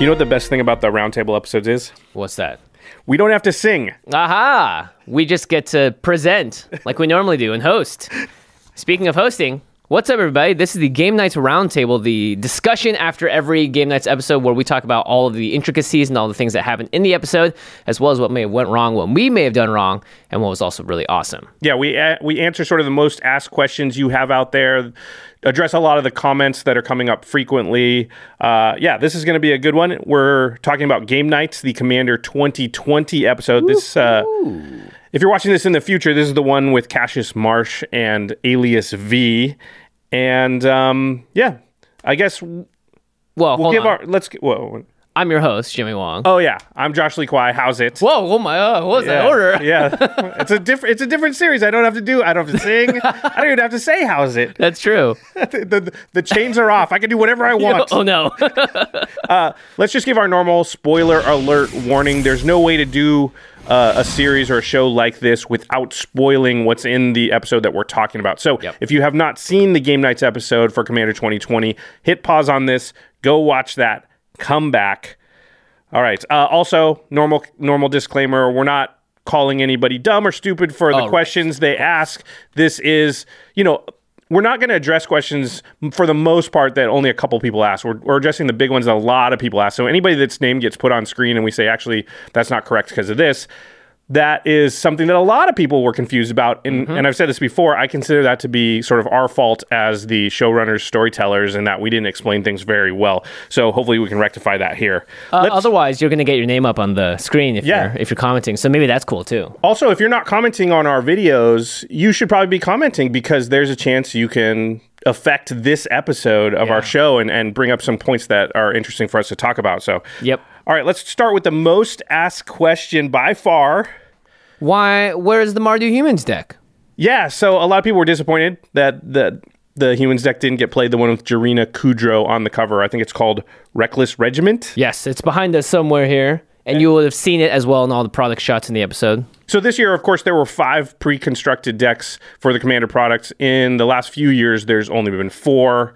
You know what the best thing about the roundtable episodes is? What's that? We don't have to sing. Aha! We just get to present like we normally do and host. Speaking of hosting, what's up, everybody? This is the Game Knights Roundtable, the discussion after every Game Knights episode where we talk about all of the intricacies and all the things that happened in the episode, as well as what may have went wrong, what we may have done wrong, and what was also really awesome. Yeah, we uh, we answer sort of the most asked questions you have out there. Address a lot of the comments that are coming up frequently. Uh, yeah, this is going to be a good one. We're talking about Game Knights, the Commander 2020 episode. This, uh, if you're watching this in the future, this is the one with Cassius Marsh and Alias V. And um, yeah, I guess we'll Well, give on. our let's. Whoa. I'm your host, Jimmy Wong. Oh yeah, I'm Josh Lee Kwai. How's it? Whoa, oh my, uh, what was that order? yeah, it's a different. It's a different series. I don't have to do. I don't have to sing. I don't even have to say how's it. That's true. the, the, the chains are off. I can do whatever I want. oh no. Let's just give our normal spoiler alert warning. There's no way to do uh, a series or a show like this without spoiling what's in the episode that we're talking about. So Yep. if you have not seen the Game Knights episode for Commander 2020, hit pause on this, go watch that, come back. All right. Uh, also, normal normal disclaimer: we're not calling anybody dumb or stupid for the right. questions they ask. This is, you know. We're not going to address questions for the most part that only a couple people ask. We're, we're addressing the big ones that a lot of people ask. So anybody that's name gets put on screen and we say, actually, that's not correct because of this, that is something that a lot of people were confused about. And, and I've said this before, I consider that to be sort of our fault as the showrunners, storytellers, and that we didn't explain things very well. So hopefully we can rectify that here. Uh, otherwise, you're going to get your name up on the screen if Yeah. you're if you're commenting. So maybe that's cool too. Also, if you're not commenting on our videos, you should probably be commenting because there's a chance you can affect this episode of our show and, and bring up some points that are interesting for us to talk about. So, Yep. All right, let's start with the most asked question by far. Why? Where's the Mardu Humans deck? Yeah, so a lot of people were disappointed that the the humans deck didn't get played. The one with Jirina Kudro on the cover. I think it's called Reckless Regiment. Yes, it's behind us somewhere here, and you will have seen it as well in all the product shots in the episode. So this year, of course, there were five pre-constructed decks for the Commander products. In the last few years, there's only been four,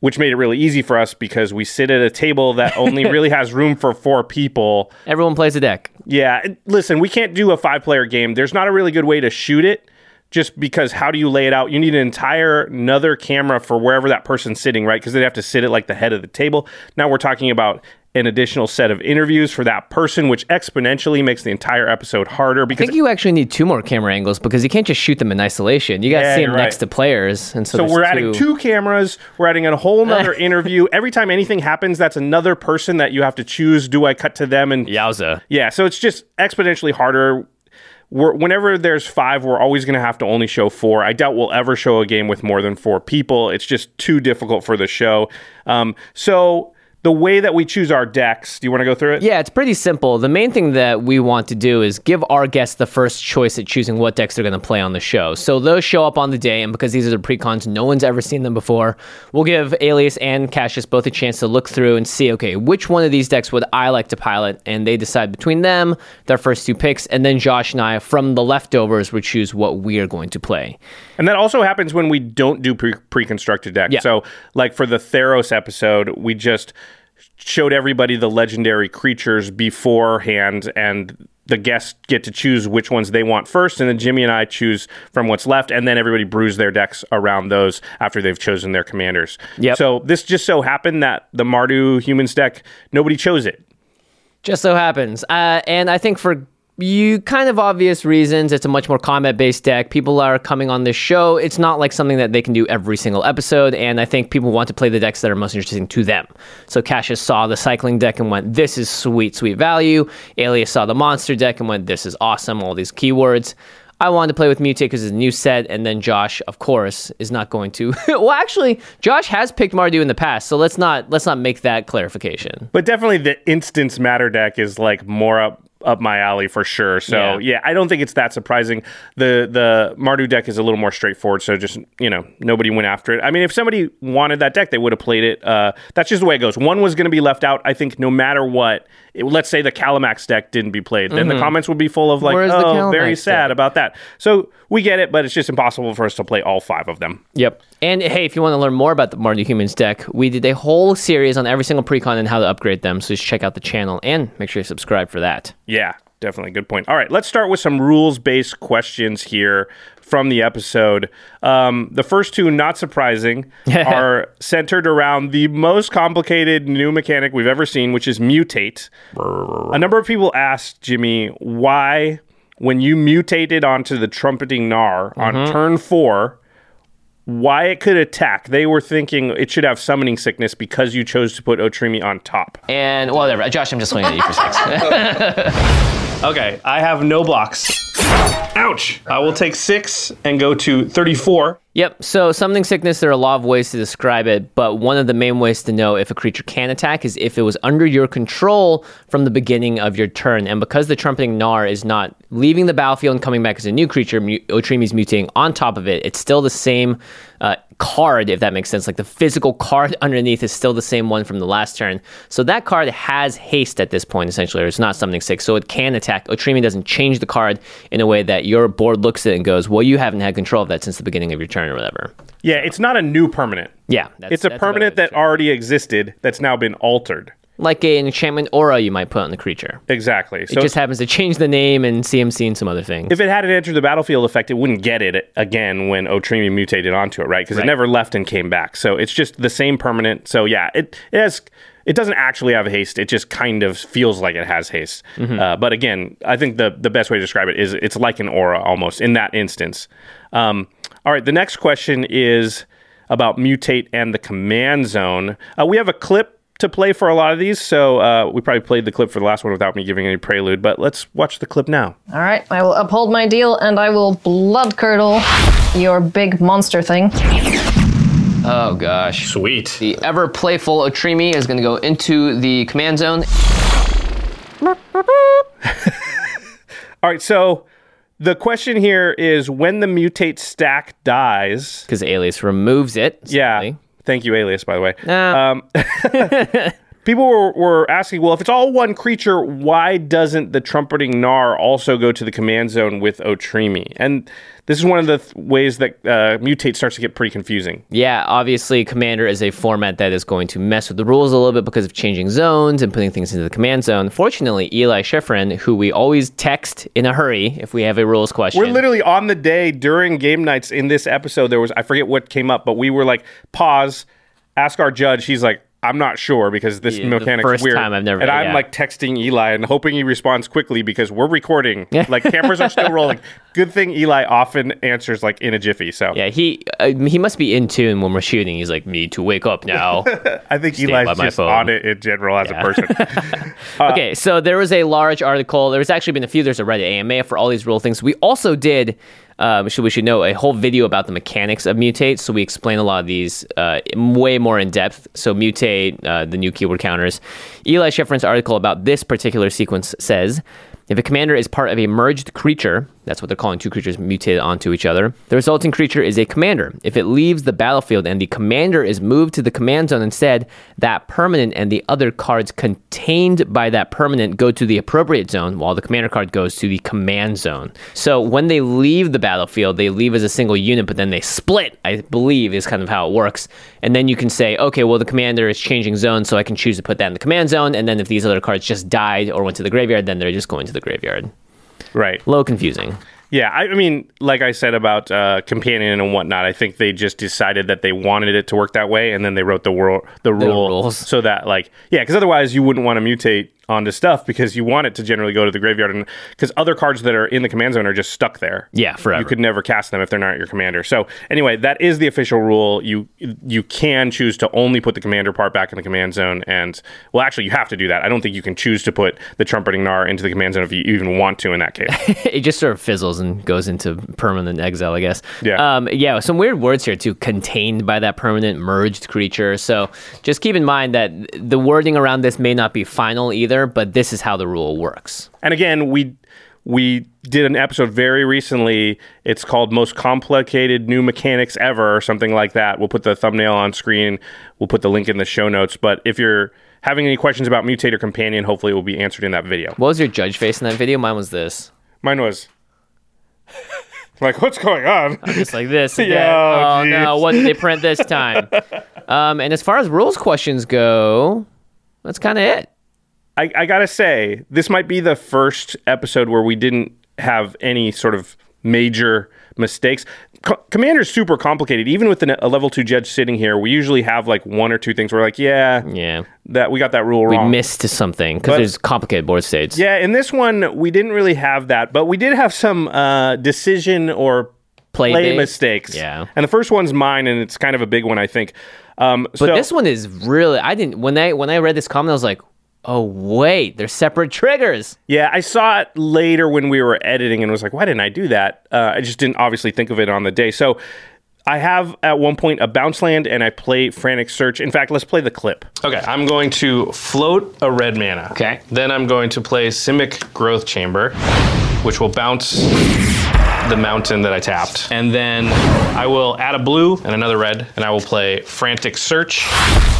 which made it really easy for us because we sit at a table that only really has room for four people. Everyone plays a deck. Yeah, listen, we can't do a five-player game. There's not a really good way to shoot it. Just because how do you lay it out? You need an entire another camera for wherever that person's sitting, right? Because they'd have to sit at like the head of the table. Now we're talking about an additional set of interviews for that person, which exponentially makes the entire episode harder Because I think you actually need two more camera angles because you can't just shoot them in isolation. You got to Yeah, see them right. next to players, and so, So we're adding two cameras. We're adding a whole nother interview. Every time anything happens, that's another person that you have to choose. Do I cut to them? And Yowza! yeah, so it's just exponentially harder. We're, whenever there's five, we're always going to have to only show four. I doubt we'll ever show a game with more than four people. It's just too difficult for the show. Um, so the way that we choose our decks, do you want to go through it? Yeah, it's pretty simple. The main thing that we want to do is give our guests the first choice at choosing what decks they're going to play on the show. So those show up on the day, and because these are the pre-cons, no one's ever seen them before. We'll give Alias and Cassius both a chance to look through and see, okay, which one of these decks would I like to pilot, and they decide between them their first two picks, and then Josh and I, from the leftovers, would choose what we are going to play. And that also happens when we don't do pre- pre-constructed decks. Yeah. So, like for the Theros episode, we just showed everybody the legendary creatures beforehand, and the guests get to choose which ones they want first, and then Jimmy and I choose from what's left, and then everybody brews their decks around those after they've chosen their commanders. Yep. So this just so happened that the Mardu humans deck, nobody chose it. Just so happens. Uh, and I think for you kind of obvious reasons, it's a much more combat based deck. People are coming on this show. It's not like something that they can do every single episode. And I think people want to play the decks that are most interesting to them. So Cassius saw the cycling deck and went, This is sweet, sweet value. Alias saw the monster deck and went, This is awesome, all these keywords. I wanted to play with Mutate because it's a new set, and then Josh, of course, is not going to. well, actually, Josh has picked Mardu in the past, so let's not let's not make that clarification. But definitely the instance matter deck is like more up up my alley for sure. So Yeah. yeah. I don't think it's that surprising. The the Mardu deck is a little more straightforward. So just you know nobody went after it. I mean, if somebody wanted that deck, they would have played it. Uh, that's just the way it goes. One was going to be left out. I think no matter what. It, let's say the Kalamax deck didn't be played, then the mm-hmm. comments would be full of like, Where's "Oh, very sad deck?" about that." So we get it, but it's just impossible for us to play all five of them. Yep. And hey, if you want to learn more about the Mardu Humans deck, we did a whole series on every single precon and how to upgrade them. So just check out the channel and make sure you subscribe for that. Yeah, definitely. Good point. All right, let's start with some rules based questions here from the episode. Um, the first two, not surprising, are centered around the most complicated new mechanic we've ever seen, which is mutate. A number of people asked Jimmy why, when you mutated onto the trumpeting Gnarr on turn four, why it could attack. They were thinking it should have summoning sickness because you chose to put Otrimi on top. And whatever. Josh, I'm just swinging at you for six. Okay, I have no blocks. Ouch! I will take six and go to 34. Yep. So summoning sickness, there are a lot of ways to describe it, but one of the main ways to know if a creature can attack is if it was under your control from the beginning of your turn. And because the trumpeting Gnarr is not leaving the battlefield and coming back as a new creature, Mu- Otrimi's mutating on top of it. It's still the same uh, card, if that makes sense. Like the physical card underneath is still the same one from the last turn. So that card has haste at this point, essentially, or it's not summoning sick, so it can attack. Otrimi doesn't change the card in a way that your board looks at it and goes, "Well, you haven't had control of that since the beginning of your turn, or whatever." Yeah, it's not a new permanent. Yeah, that's, It's a permanent that already existed that's now been altered. like a, an enchantment aura you might put on the creature. Exactly. It just happens to change the name and CMC and some other things. if it hadn't entered the battlefield effect, it wouldn't get it again when Otrimi mutated onto it, right? Because Right. it never left and came back. So it's just the same permanent. So yeah, it, it has. It doesn't actually have haste. It just kind of feels like it has haste. Mm-hmm. Uh, but again, I think the the best way to describe it is it's like an aura almost in that instance. Um, all right, the next question is about mutate and the command zone. Uh, we have a clip to play for a lot of these, so uh, we probably played the clip for the last one without me giving any prelude. But let's watch the clip now. All right, I will uphold my deal and I will blood curdle your big monster thing. Oh gosh. Sweet. The ever playful Otrimi is going to go into the command zone. All right, so the question here is when the mutate stack dies. Because Alias removes it. Yeah. Thank you, Alias, by the way. Nah. Um, people were, were asking, well, if it's all one creature, why doesn't the trumpeting Gnarr also go to the command zone with Otrimi? And this is one of the th- ways that uh, mutate starts to get pretty confusing. Yeah, obviously, Commander is a format that is going to mess with the rules a little bit because of changing zones and putting things into the command zone. Fortunately, Eli Shiffrin, who we always text in a hurry if we have a rules question. We're literally on the day during game knights in this episode. There was I forget what came up, but we were like, pause, ask our judge. He's like, I'm not sure because this Yeah, the mechanic's first weird. time I've never- and I'm yeah. like texting Eli and hoping he responds quickly because we're recording. like cameras are still rolling. Good thing Eli often answers like in a jiffy. So yeah, he uh, he must be in tune when we're shooting. He's like, me to wake up now. I think by Eli's just phone. on it in general as a person. okay, so there was a large article. There's actually been a few. There's a Reddit AMA for all these rule things. We also did, um, should we should know, a whole video about the mechanics of mutate. So we explain a lot of these uh, way more in depth. So mutate, uh, the new keyword counters. Eli Shiffrin's article about this particular sequence says. If a commander is part of a merged creature, that's what they're calling two creatures mutated onto each other, the resulting creature is a commander. If it leaves the battlefield and the commander is moved to the command zone instead, that permanent and the other cards contained by that permanent go to the appropriate zone, while the commander card goes to the command zone. So when they leave the battlefield, they leave as a single unit, but then they split, I believe, is kind of how it works. And then you can say, okay, well, the commander is changing zones, so I can choose to put that in the command zone. And then if these other cards just died or went to the graveyard, then they're just going to the graveyard. Right. A little confusing. Yeah, I, I mean, like I said about uh, companion and whatnot, I think they just decided that they wanted it to work that way, and then they wrote the world the rule rules. so that like yeah, because otherwise you wouldn't want to mutate onto stuff because you want it to generally go to the graveyard and because other cards that are in the command zone are just stuck there. Yeah, forever. You could never cast them if they're not your commander. So anyway, that is the official rule. You you can choose to only put the commander part back in the command zone, and well, actually, you have to do that. I don't think you can choose to put the trumpeting Gnarr into the command zone if you even want to in that case. it just sort of fizzles and goes into permanent exile, I guess. Yeah. Um, yeah. Some weird words here too. Contained by that permanent merged creature. So just keep in mind that the wording around this may not be final either, but this is how the rule works. And again, we we did an episode very recently. It's called "Most Complicated New Mechanics Ever" or something like that. We'll put the thumbnail on screen. We'll put the link in the show notes. But if you're having any questions about Mutator Companion, hopefully it will be answered in that video. What was your judge face in that video? Mine was this. Mine was like, "What's going on?" I'm just like this. again. Yeah, oh no, what did they print this time? um, and as far as rules questions go, that's kind of it. I, I gotta say, this might be the first episode where we didn't have any sort of major mistakes. Co- Commander's super complicated. Even with the, a level two judge sitting here, we usually have like one or two things. We're like, yeah, Yeah. that we got that rule We wrong. We missed something because there's complicated board states. yeah, in this one, we didn't really have that, but we did have some uh, decision or Play play mistakes. Yeah. and the first one's mine, and it's kind of a big one, I think. Um, But so, this one is really I didn't when I when I read this comment I was like, "Oh wait, they're separate triggers." Yeah, I saw it later when we were editing and was like, why didn't I do that? Uh, I just didn't obviously think of it on the day. So I have at one point a bounce land and I play Frantic Search. In fact, let's play the clip. Okay, I'm going to float a red mana. Okay. Then I'm going to play Simic Growth Chamber, which will bounce the mountain that I tapped. And then I will add a blue and another red, and I will play Frantic Search.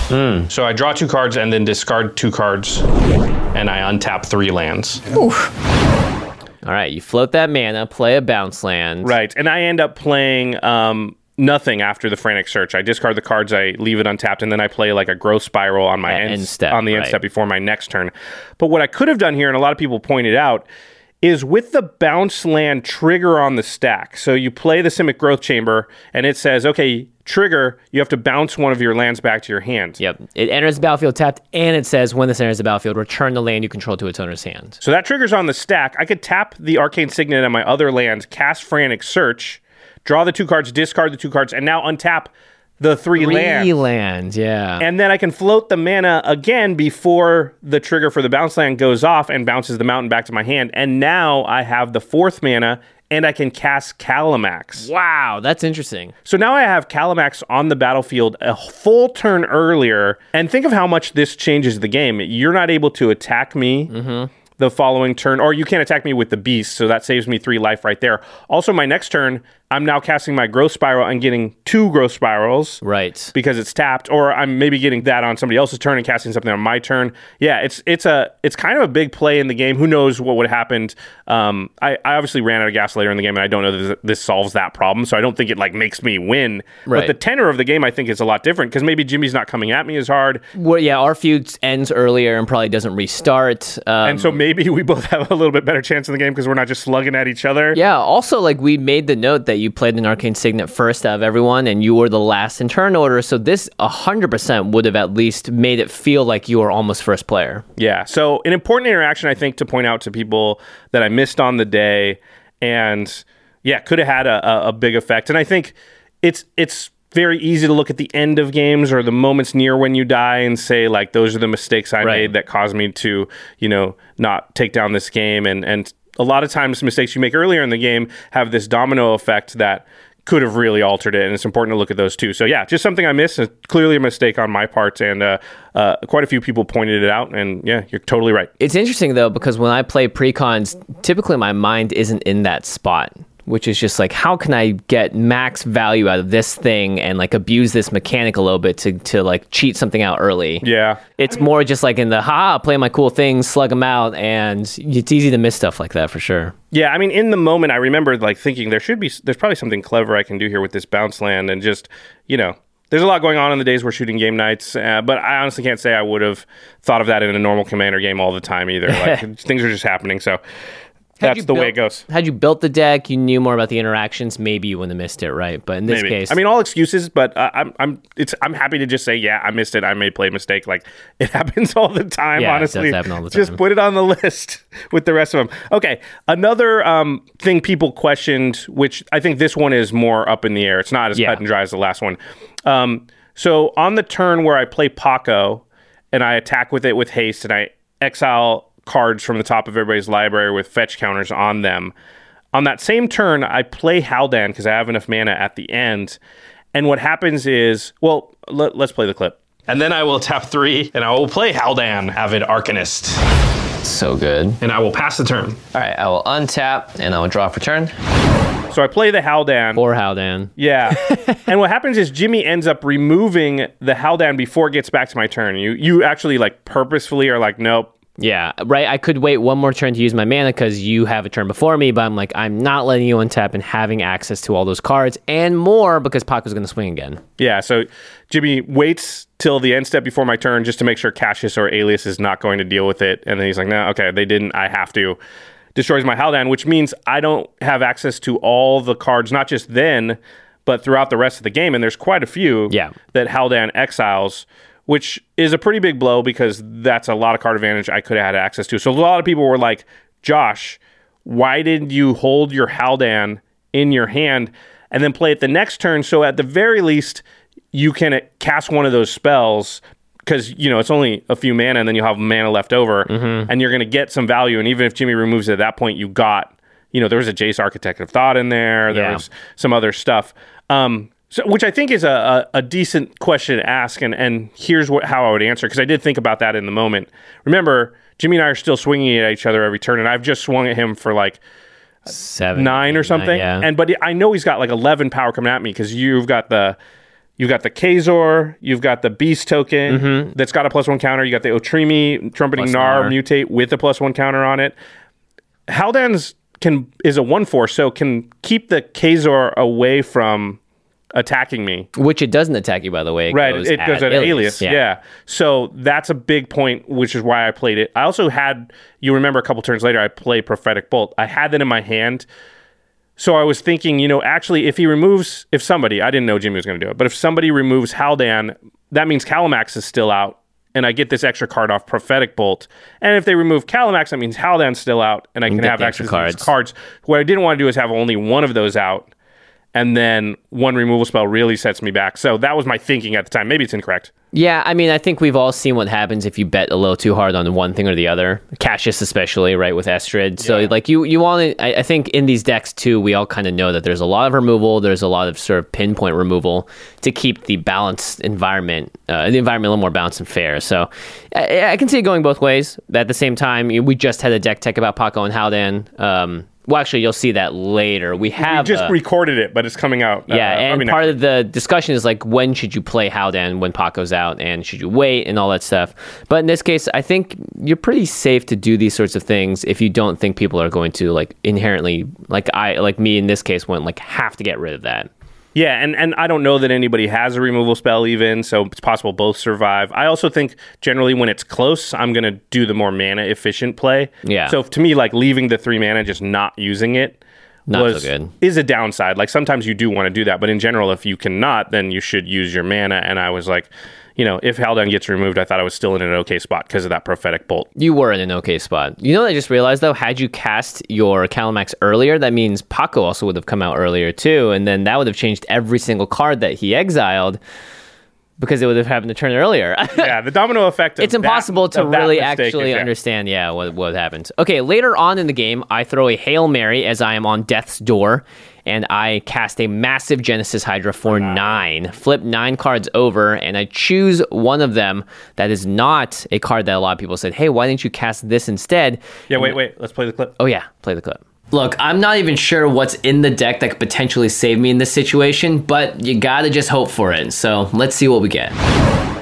So I draw two cards and then discard two cards, and I untap three lands. All right, you float that mana, play a bounce land. Right, and I end up playing um, nothing after the frantic search. I discard the cards, I leave it untapped, and then I play like a growth spiral on my At end, end step, on the end right. step before my next turn. But what I could have done here, and a lot of people pointed out, is with the bounce land trigger on the stack. So you play the Simic Growth Chamber, and it says, okay, trigger, you have to bounce one of your lands back to your hand. Yep. It enters the battlefield tapped, and it says when this enters the battlefield, return the land you control to its owner's hand. So that triggers on the stack. I could tap the Arcane Signet on my other lands, cast Frantic Search, draw the two cards, discard the two cards, and now untap the three, lands. Three land, yeah. And then I can float the mana again before the trigger for the bounce land goes off and bounces the mountain back to my hand. And now I have the fourth mana and I can cast Kalamax. wow, that's interesting. So now I have Kalamax on the battlefield a full turn earlier. And think of how much this changes the game. You're not able to attack me. Mm-hmm. The following turn, or you can't attack me with the beast, so that saves me three life right there. Also, my next turn, I'm now casting my growth spiral and getting two growth spirals Right. because it's tapped, or I'm maybe getting that on somebody else's turn and casting something on my turn. Yeah, it's it's a it's kind of a big play in the game. Who knows what would have happened? Um, I, I obviously ran out of gas later in the game, and I don't know that this, solves that problem. So I don't think it like makes me win. But the tenor of the game, I think, is a lot different because maybe Jimmy's not coming at me as hard, Well, yeah, our feud ends earlier and probably doesn't restart. Um, and so maybe we both have a little bit better chance in the game because we're not just slugging at each other. yeah, also, like, we made the note that you played an Arcane Signet first out of everyone, and you were the last in turn order, so this 100% would have at least made it feel like you were almost first player. Yeah. So an important interaction, I think, to point out to people that I missed on the day, and yeah, could have had a, a, a big effect. And I think it's it's very easy to look at the end of games or the moments near when you die and say like those are the mistakes I Right. made that caused me to you know not take down this game. And and a lot of times mistakes you make earlier in the game have this domino effect that could have really altered it, and it's important to look at those too. So yeah, just something I missed. Clearly a mistake on my part, and uh, uh, quite a few people pointed it out. And yeah, you're totally right. It's interesting though because when I play precons, typically my mind isn't in that spot, which is just like how can I get max value out of this thing and like abuse this mechanic a little bit to to like cheat something out early. Yeah, It's more just like in the ha play my cool things, slug them out, and it's easy to miss stuff like that for sure. yeah. I mean, in the moment, I remember like thinking there should be, there's probably something clever I can do here with this bounce land, and just you know. There's a lot going on in the days we're shooting game knights, uh, but I honestly can't say I would have thought of that in a normal commander game all the time either. Like things are just happening. So Had That's the way it goes. Had you built the deck, you knew more about the interactions, maybe you wouldn't have missed it, right? But in this Maybe. case, I mean, all excuses, but uh, I'm I'm it's I'm happy to just say, yeah, I missed it. I made play mistake. Like it happens all the time. Yeah, it does honestly, happen all the just put it on the list with the rest of them. Okay, another um, thing people questioned, which I think this one is more up in the air. It's not as Yeah. cut and dry as the last one. Um, so on the turn where I play Pako and I attack with it with haste and I exile cards from the top of everybody's library with fetch counters on them. On that same turn, I play Haldan because I have enough mana at the end. And what happens is, well, let, us play the clip. And then I will tap three and I will play Haldan, Avid Arcanist. so good. And I will pass the turn. All right, I will untap and I will draw for turn. So I play the Haldan. Or Haldan. Yeah. and what happens is Jimmy ends up removing the Haldan before it gets back to my turn. You you actually like purposefully are like, nope. Yeah, right. I could wait one more turn to use my mana because you have a turn before me, but I'm like, I'm not letting you untap and having access to all those cards and more because Pako's going to swing again. Yeah, so Jimmy waits till the end step before my turn just to make sure Cassius or Alias is not going to deal with it. And then he's like, no, okay, they didn't. I have to. Destroys my Haldan, which means I don't have access to all the cards, not just then, but throughout the rest of the game. And there's quite a few Yeah. that Haldan exiles, which is a pretty big blow because that's a lot of card advantage I could have had access to. So a lot of people were like, Josh, why didn't you hold your Haldan in your hand and then play it the next turn? So at the very least, you can cast one of those spells because you know it's only a few mana and then you'll have mana left over and you're going to get some value. And even if Jimmy removes it at that point, you got you know there was a Jace Architect of Thought in there. There Yeah. was some other stuff. Um, so, which I think is a, a, a decent question to ask, and, and here's what how I would answer because I did think about that in the moment. Remember, Jimmy and I are still swinging at each other every turn, and I've just swung at him for like Seven, nine or eight, something. yeah. And but I know he's got like eleven power coming at me because you've got the you've got the Kazor, you've got the Beast token that's got a plus one counter. You got the Otrimi trumpeting Mm-hmm. Plus Nar, Nar. mutate with a plus one counter on it. Haldan's can is a one four, so can keep the Kazor away from attacking me. Which it doesn't attack you, by the way. It Right, goes it goes at alias. Yeah. Yeah. So that's a big point, which is why I played it. I also had, you remember a couple turns later, I play Prophetic Bolt. I had that in my hand. So I was thinking, you know, actually, if he removes, if somebody, I didn't know Jimmy was going to do it, but if somebody removes Haldan, that means Kalamax is still out, and I get this extra card off Prophetic Bolt. And if they remove Kalamax, that means Haldan's still out, and I can have the extra cards. cards. What I didn't want to do is have only one of those out, and then one removal spell really sets me back. So that was my thinking at the time. Maybe it's incorrect. Yeah, I mean, I think we've all seen what happens if you bet a little too hard on one thing or the other. Cassius, especially, right, with Estrid. So, Yeah. like, you, you want to, I, I think in these decks, too, we all kind of know that there's a lot of removal, there's a lot of sort of pinpoint removal to keep the balanced environment, uh, the environment a little more balanced and fair. So, I, I can see it going both ways. At the same time, we just had a deck tech about Pako and Haldan. Um, well, actually, you'll see that later. We We have just a- recorded it, but it's coming out. yeah, uh, I and mean, part of the discussion is like when should you play Haldan when Pako's out, and should you wait and all that stuff. But in this case, I think you're pretty safe to do these sorts of things if you don't think people are going to like inherently, like I, like me in this case, went like have to get rid of that. Yeah, and, and I don't know that anybody has a removal spell even, so it's possible both survive. I also think generally when it's close, I'm going to do the more mana efficient play. Yeah. So to me, like leaving the three mana, just not using it, Not so was good. is a downside. Like sometimes you do want to do that, but in general, if you cannot, then you should use your mana. And I was like, you know, if Haldan gets removed, I thought I was still in an okay spot because of that prophetic bolt. You were in an okay spot. You know what I just realized though? Had you cast your Kalamax earlier, that means Pako also would have come out earlier too, and then that would have changed every single card that he exiled because it would have happened to turn earlier. yeah, the domino effect. Of it's impossible that, to really actually is- yeah. understand yeah what, what happens okay later on in the game i throw a hail mary as i am on death's door and i cast a massive genesis hydra for nine flip nine cards over and i choose one of them that is not a card that a lot of people said hey why didn't you cast this instead Yeah, wait, wait. Let's play the clip. Oh yeah, play the clip. Look, I'm not even sure what's in the deck that could potentially save me in this situation, but you gotta just hope for it. So let's see what we get.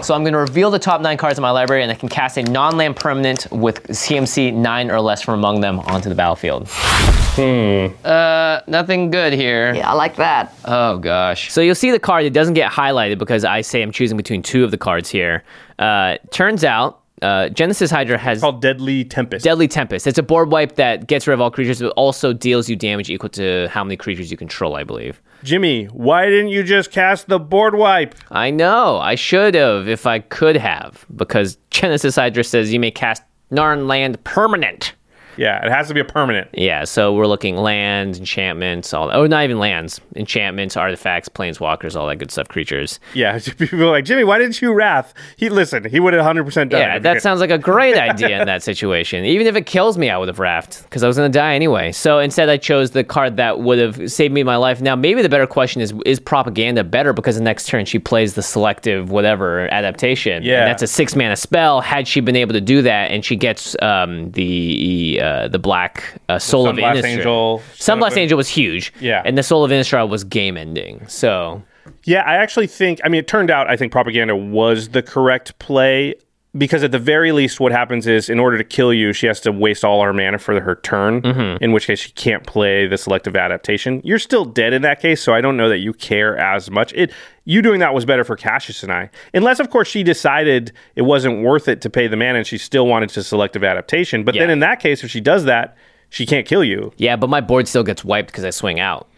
So I'm gonna reveal the top nine cards in my library, and I can cast a non-land permanent with CMC nine or less from among them onto the battlefield. Hmm. Uh, nothing good here. Yeah, I like that. Oh gosh. So you'll see the card. It doesn't get highlighted because I say I'm choosing between two of the cards here. Uh, turns out uh, Genesis Hydra has called Deadly Tempest. Deadly Tempest. It's a board wipe that gets rid of all creatures, but also deals you damage equal to how many creatures you control, I believe. Jimmy, why didn't you just cast the board wipe? I know. I should have if I could have, because Genesis Hydra says you may cast non-land permanent. Yeah, it has to be a permanent. Yeah, so we're looking lands, enchantments, all. That. Oh, not even lands, enchantments, artifacts, planeswalkers, all that good stuff, creatures. Yeah, people are like Jimmy, why didn't you wrath? He listen, he would have hundred percent done Yeah, that sounds like a great idea in that situation. Even if it kills me, I would have wrapped because I was going to die anyway. So instead, I chose the card that would have saved me my life. Now, maybe the better question is: Is propaganda better because the next turn she plays the selective whatever adaptation? Yeah. and that's a six mana spell. Had she been able to do that, and she gets um, the uh, the black uh, soul of Innistrad. Angel. Sunblast Angel was huge. Yeah. and the soul of Innistrad was game ending. So Yeah, I actually think. I mean, it turned out I think propaganda was the correct play because at the very least, what happens is in order to kill you, she has to waste all her mana for her turn. Mm-hmm. In which case, she can't play the selective adaptation. You're still dead in that case, so I don't know that you care as much. It you doing that was better for Cassius and I, unless of course she decided it wasn't worth it to pay the man and she still wanted to selective adaptation. But then in that case, if she does that, she can't kill you. yeah, but my board still gets wiped because I swing out.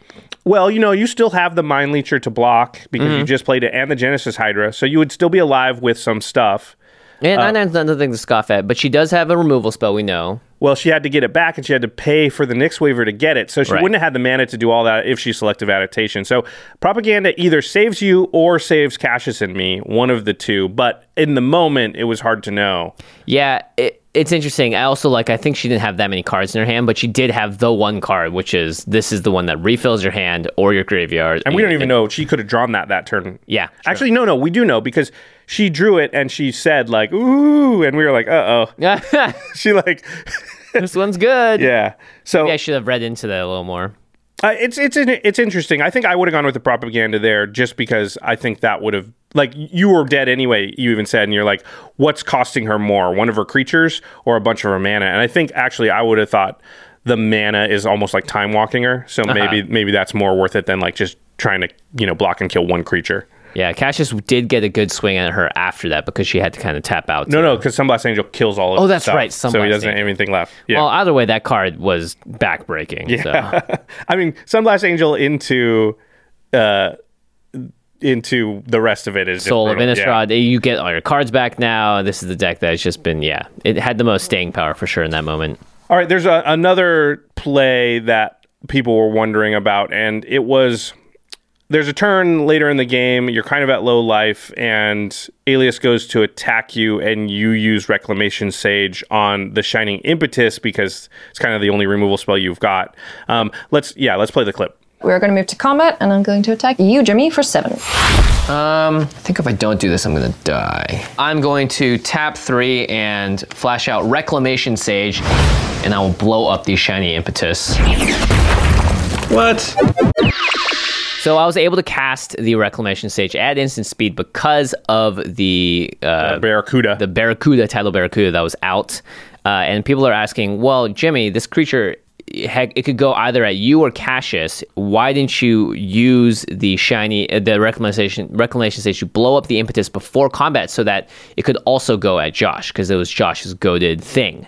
Well, you know, you still have the Mind Leecher to block because you mm-hmm. just played it and the Genesis Hydra, so you would still be alive with some stuff. And Uh, I know nothing to scoff at, but she does have a removal spell. We know. Well, she had to get it back and she had to pay for the Nyx Weaver to get it. So she Right. wouldn't have had the mana to do all that if she selective adaptation. So propaganda either saves you or saves Cassius and me, one of the two. But in the moment, it was hard to know. Yeah, it, it's interesting. I also like. I think she didn't have that many cards in her hand, but she did have the one card, which is this is the one that refills your hand or your graveyard. And we don't even know she could have drawn that that turn. Yeah. Actually, no, no, we do know because she drew it and she said like ooh, and we were like, uh oh. She like, this one's good. yeah. So Maybe I should have read into that a little more. Uh, it's it's it's interesting. I think I would have gone with the propaganda there just because I think that would have like you were dead anyway. You even said, and you're like, what's costing her more, one of her creatures or a bunch of her mana? And I think actually I would have thought the mana is almost like time walking her. So maybe maybe that's more worth it than like just trying to you know block and kill one creature. Yeah, Cassius did get a good swing at her after that because she had to kind of tap out. No, no, because Sunblast Angel kills all of. Oh, that's stuff, right, So Sunblast he doesn't have anything left. Yeah. Well, either way, that card was backbreaking. So. I mean, Sunblast Angel into uh into the rest of it is Soul of brutal. Yeah. Innistrad, you get all your cards back now. This is the deck that has just been, yeah, it had the most staying power for sure in that moment. All right, there's a, another play that people were wondering about, and it was there's a turn later in the game. You're kind of at low life, and Alias goes to attack you, and you use Reclamation Sage on the Shining Impetus because it's kind of the only removal spell you've got. Um, let's yeah, let's play the clip. We're going to move to combat, and I'm going to attack you, Jimmy, for seven. Um, I think if I don't do this, I'm gonna die. I'm going to tap three and flash out Reclamation Sage, and I will blow up the shiny impetus. What? So I was able to cast the Reclamation Sage at instant speed because of the uh, Barracuda. the Barracuda, Tidal Barracuda that was out. Uh, and people are asking, well, Jimmy, this creature, heck, it could go either at you or Cassius. Why didn't you use the shiny, uh, the reclamation, reclamation sage to blow up the impetus before combat so that it could also go at Josh because it was Josh's goaded thing?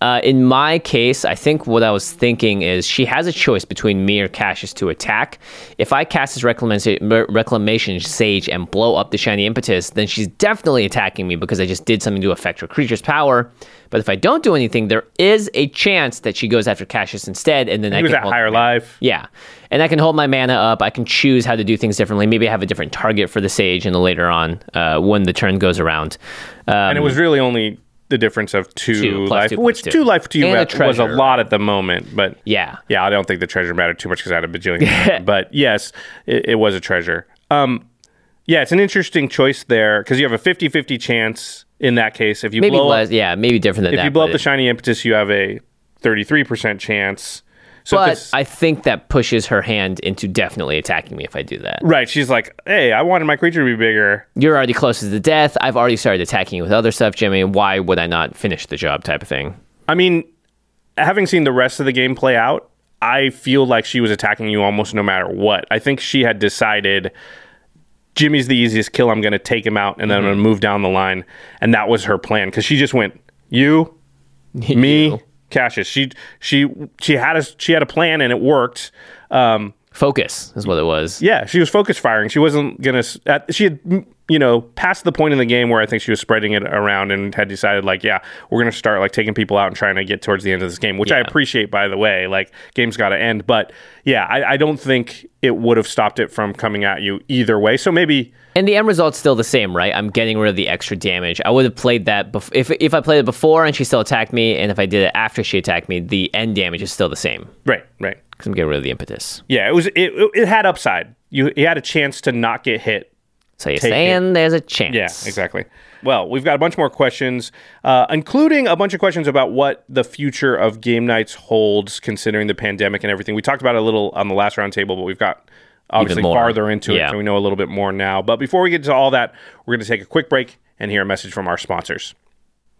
Uh, in my case, I think what I was thinking is she has a choice between me or Cassius to attack. If I cast this reclamation, reclamation sage and blow up the shiny impetus, then she's definitely attacking me because I just did something to affect her creature's power. But if I don't do anything, there is a chance that she goes after Cassius instead, and then I he was can at hold higher my- life. Yeah, and I can hold my mana up. I can choose how to do things differently. Maybe I have a different target for the sage, and later on, uh, when the turn goes around. Um, and it was really only the difference of two, Two life, two which two. two life to you a was a lot at the moment. But yeah, yeah, I don't think the treasure mattered too much because I had a bajillion. but yes, it, it was a treasure. Um, yeah, it's an interesting choice there because you have a 50-50 chance in that case. If you maybe blow less. up, Yeah, maybe different than if that. you blow up the shiny impetus, you have a thirty-three percent chance. So But I think that pushes her hand into definitely attacking me if I do that. right, she's like, "Hey, I wanted my creature to be bigger." You're already close to the death. I've already started attacking you with other stuff, Jimmy. Why would I not finish the job type of thing? I mean, having seen the rest of the game play out, I feel like she was attacking you almost no matter what. I think she had decided Jimmy's the easiest kill. I'm going to take him out and then I'm going to mm-hmm. move down the line. And that was her plan because she just went, you, me, You. Cassius. She she she had a she had a plan and it worked. Um, Focus is what it was. yeah, she was focus firing. She wasn't gonna. At, she had, you know, past the point in the game where I think she was spreading it around and had decided, like, yeah, we're gonna start like taking people out and trying to get towards the end of this game, which I appreciate, by the way. Like, game's got to end, but yeah, I, I don't think it would have stopped it from coming at you either way. So maybe, And the end result's still the same, right? I'm getting rid of the extra damage. I would have played that bef- if if I played it before and she still attacked me, and if I did it after she attacked me, the end damage is still the same right, right, because I'm getting rid of the impetus. yeah, it was it, it, it had upside. You, you had a chance to not get hit So you're saying there's a chance. Yeah, exactly. Well, we've got a bunch more questions, uh, including a bunch of questions about what the future of game knights holds, considering the pandemic and everything. We talked about it a little on the last roundtable, but we've got obviously farther into Yeah. it, so we know a little bit more now. But before we get to all that, we're going to take a quick break and hear a message from our sponsors.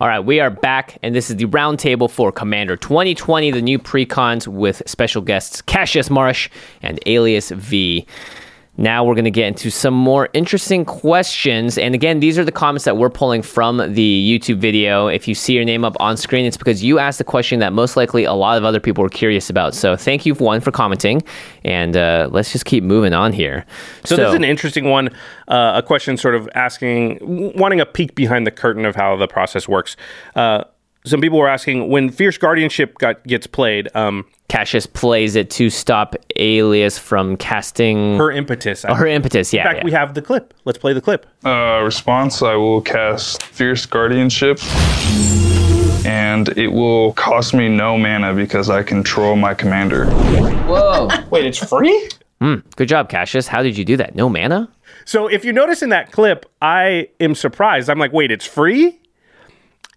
All right, we are back, and this is the roundtable for Commander 2020, the new precons with special guests Cassius Marsh and Alias V. Now we're going to get into some more interesting questions. And again, these are the comments that we're pulling from the YouTube video. If you see your name up on screen, it's because you asked the question that most likely a lot of other people were curious about. So thank you, one, for commenting. And uh, let's just keep moving on here. So, this is an interesting one. Uh, a question sort of asking, wanting a peek behind the curtain of how the process works. Uh, some people were asking when Fierce Guardianship got gets played. Um, Cassius plays it to stop Alias from casting her impetus. Oh, her impetus, yeah. In fact, yeah. we have the clip. Let's play the clip. Uh, response: I will cast Fierce Guardianship, and it will cost me no mana because I control my commander. Whoa! Wait, it's free? Mm, good job, Cassius. How did you do that? No mana? So if you notice in that clip, I am surprised. I'm like, wait, it's free?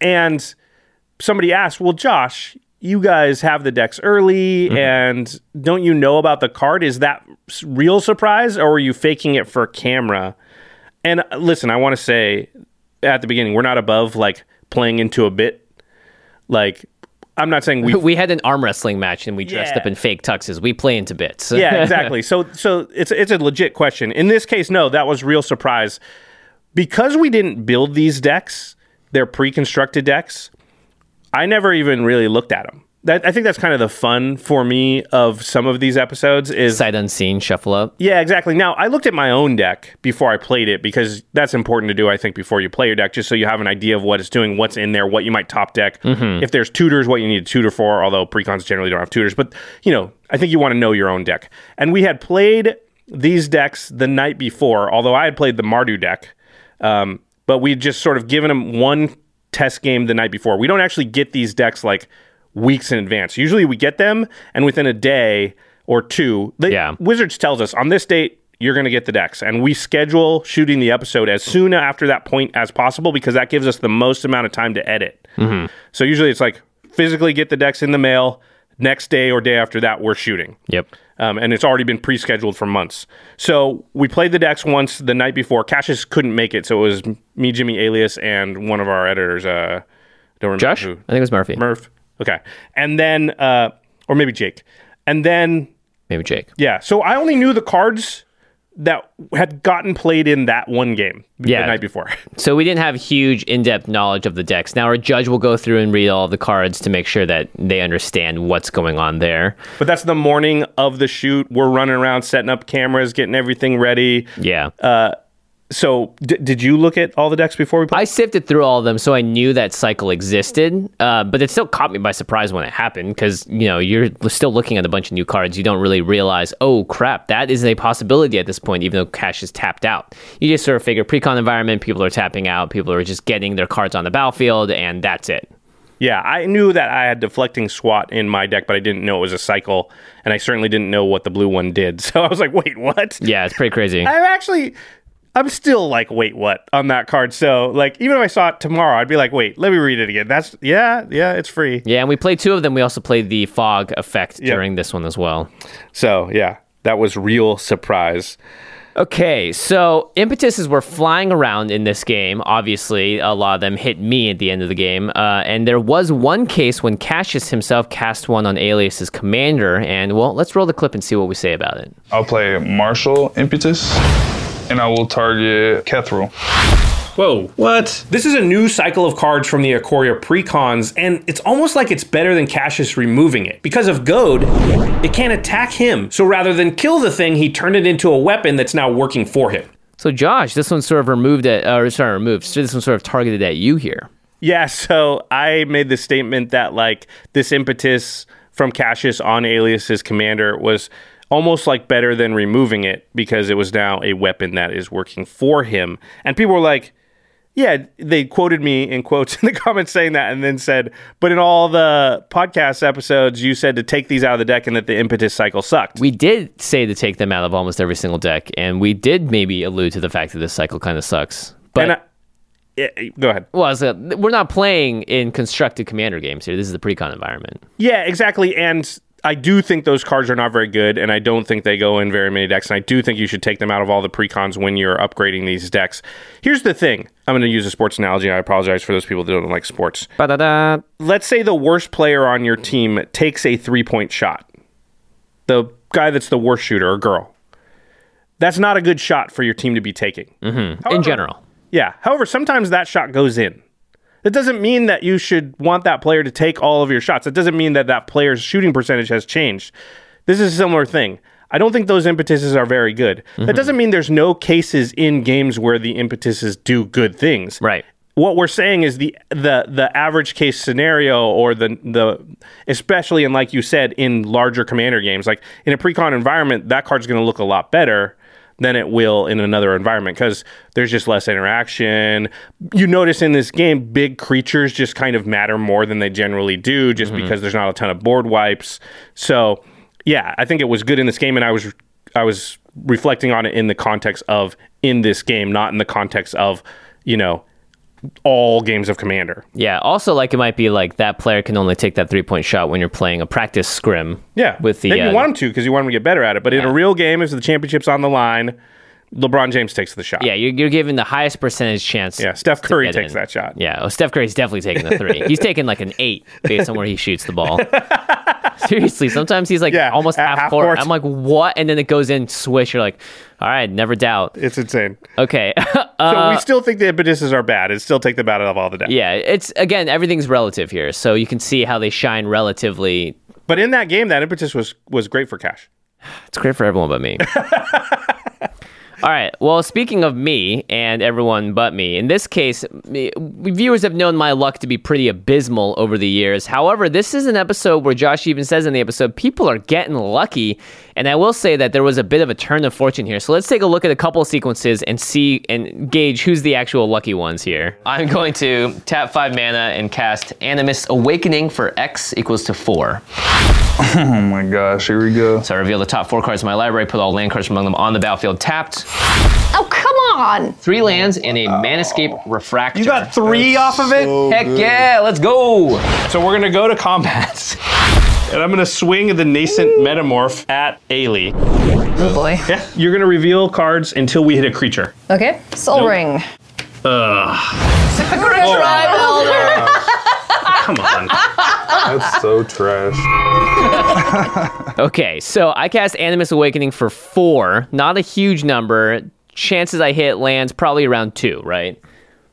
And somebody asked, well, Josh, you guys have the decks early, mm-hmm. and don't you know about the card? Is that real surprise, or are you faking it for camera? And uh, listen, I want to say at the beginning, we're not above like playing into a bit. Like, I'm not saying we we had an arm wrestling match and we dressed Yeah. up in fake tuxes. We play into bits. yeah, exactly. So so it's it's a legit question. In this case, no, that was real surprise. Because we didn't build these decks, they're pre-constructed decks. I never even really looked at them. That I think that's kind of the fun for me of some of these episodes is Sight unseen, shuffle up. yeah, exactly. Now, I looked at my own deck before I played it because that's important to do, I think, before you play your deck, just so you have an idea of what it's doing, what's in there, what you might top deck. If there's tutors, what you need a tutor for, although precons generally don't have tutors. But, you know, I think you want to know your own deck. And we had played these decks the night before, although I had played the Mardu deck. Um, but we just sort of given them one test game the night before. We don't actually get these decks like weeks in advance. Usually we get them and within a day or two, the, Yeah. Wizards tells us on this date you're going to get the decks and we schedule shooting the episode as soon after that point as possible because that gives us the most amount of time to edit. Mm-hmm. So usually it's like physically get the decks in the mail next day or day after that we're shooting. Yep. Um, and it's already been pre-scheduled for months. So we played the decks once the night before. Cassius couldn't make it, so it was me, Jimmy Alias, and one of our editors. Uh, don't remember Josh? who. I think it was Murphy. Murph. Okay, and then uh, or maybe Jake, and then Maybe Jake. yeah. So I only knew the cards that had gotten played in that one game Yeah. the night before. So we didn't have huge in-depth knowledge of the decks. Now our judge will go through and read all the cards to make sure that they understand what's going on there. But that's the morning of the shoot. We're running around setting up cameras, getting everything ready. Yeah. Uh, so d- did you look at all the decks before we played? I sifted through all of them, so I knew that cycle existed. Uh, but it still caught me by surprise when it happened because you know you're still looking at a bunch of new cards. You don't really realize, oh crap, that is a possibility at this point, even though cash is tapped out. You just sort of figure pre-con environment, people are tapping out, people are just getting their cards on the battlefield, and that's it. Yeah, I knew that I had deflecting SWAT in my deck, but I didn't know it was a cycle, and I certainly didn't know what the blue one did. So I was like, wait, what? Yeah, it's pretty crazy. I'm actually, I'm still like, wait, what on that card? So like, even if I saw it tomorrow, I'd be like, wait, let me read it again. That's yeah, yeah, it's free. yeah, and we played two of them. We also played the fog effect Yep. during this one as well. So yeah, that was real surprise. Okay, so impetuses were flying around in this game. Obviously, a lot of them hit me at the end of the game. Uh, and there was one case when Cassius himself cast one on Alias's commander. And, well, let's roll the clip and see what we say about it. I'll play Martial Impetus, and I will target Kathril. Whoa. What? This is a new cycle of cards from the Ikoria precons, and it's almost like it's better than Cassius removing it. Because of Goad, it can't attack him. So rather than kill the thing, he turned it into a weapon that's now working for him. So, Josh, this one's sort of removed at, or uh, sorry, removed. So this one's sort of targeted at you here. Yeah, so I made the statement that like this impetus from Cassius on Alias's commander was almost like better than removing it because it was now a weapon that is working for him. And people were like, yeah, they quoted me in quotes in the comments saying that and then said, but in all the podcast episodes, you said to take these out of the deck and that the impetus cycle sucked. We did say to take them out of almost every single deck. And we did maybe allude to the fact that this cycle kind of sucks. But. And I- go ahead. well, said, we're not playing in constructed commander games here. This is the pre-con environment. Yeah, exactly. And I do think those cards are not very good, and I don't think they go in very many decks. And I do think you should take them out of all the precons when you're upgrading these decks. Here's the thing I'm going to use a sports analogy. I apologize for those people that don't like sports. Ba-da-da. Let's say the worst player on your team takes a three point shot, the guy that's the worst shooter or girl. That's not a good shot for your team to be taking. Mm-hmm. In general. Yeah. However, sometimes that shot goes in. That doesn't mean that you should want that player to take all of your shots. That doesn't mean that that player's shooting percentage has changed. This is a similar thing. I don't think those impetuses are very good. That mm-hmm. doesn't mean there's no cases in games where the impetuses do good things. Right. what we're saying is the the the average case scenario or the the especially in like you said in larger commander games like in a precon environment that card's going to look a lot better than it will in another environment because there's just less interaction. You notice in this game, big creatures just kind of matter more than they generally do, just mm-hmm. because there's not a ton of board wipes. So, yeah, I think it was good in this game, and I was I was reflecting on it in the context of in this game, not in the context of you know all games of Commander. Yeah. Also, like it might be like that player can only take that three point shot when you're playing a practice scrim. Yeah, With the uh, you want him to because you want him to get better at it. But in a real game, if the championship's on the line, LeBron James takes the shot. yeah, you're, you're giving the highest percentage chance. Yeah, Steph Curry takes in. that shot. Yeah, oh, Steph Curry's definitely taking the three. he's taking like an eight based on where he shoots the ball. Seriously, sometimes he's like Yeah, almost half, half court. court. I'm like, what? And then it goes in, swish. You're like, all right, never doubt. It's insane. Okay. So Uh, we still think the impetuses are bad. It still take them out of all the decks. yeah, it's again, everything's relative here. So you can see how they shine relatively. But in that game, that impetus was was great for Cash. It's great for everyone but me. All right. Well, speaking of me and everyone but me, in this case, viewers have known my luck to be pretty abysmal over the years. However, this is an episode where Josh even says in the episode, people are getting lucky. And I will say that there was a bit of a turn of fortune here. So let's take a look at a couple of sequences and see and gauge who's the actual lucky ones here. I'm going to tap five mana and cast Animist's Awakening for X equals to four. Oh my gosh, here we go. So I reveal the top four cards of my library, put all land cards among them on the battlefield tapped. Oh, come on! Three lands and a Manascape Refractor. You got three off of it. Heck yeah, let's go! So we're gonna go to combat, and I'm gonna swing the nascent metamorph at Ailey. Oh boy. Yeah, you're gonna reveal cards until we hit a creature. Okay, Sol Nope. Ring. Ugh. Oh, Come on. That's so trash. Okay, so I cast Animist's Awakening for four, not a huge number. Chances I hit lands probably around two, right?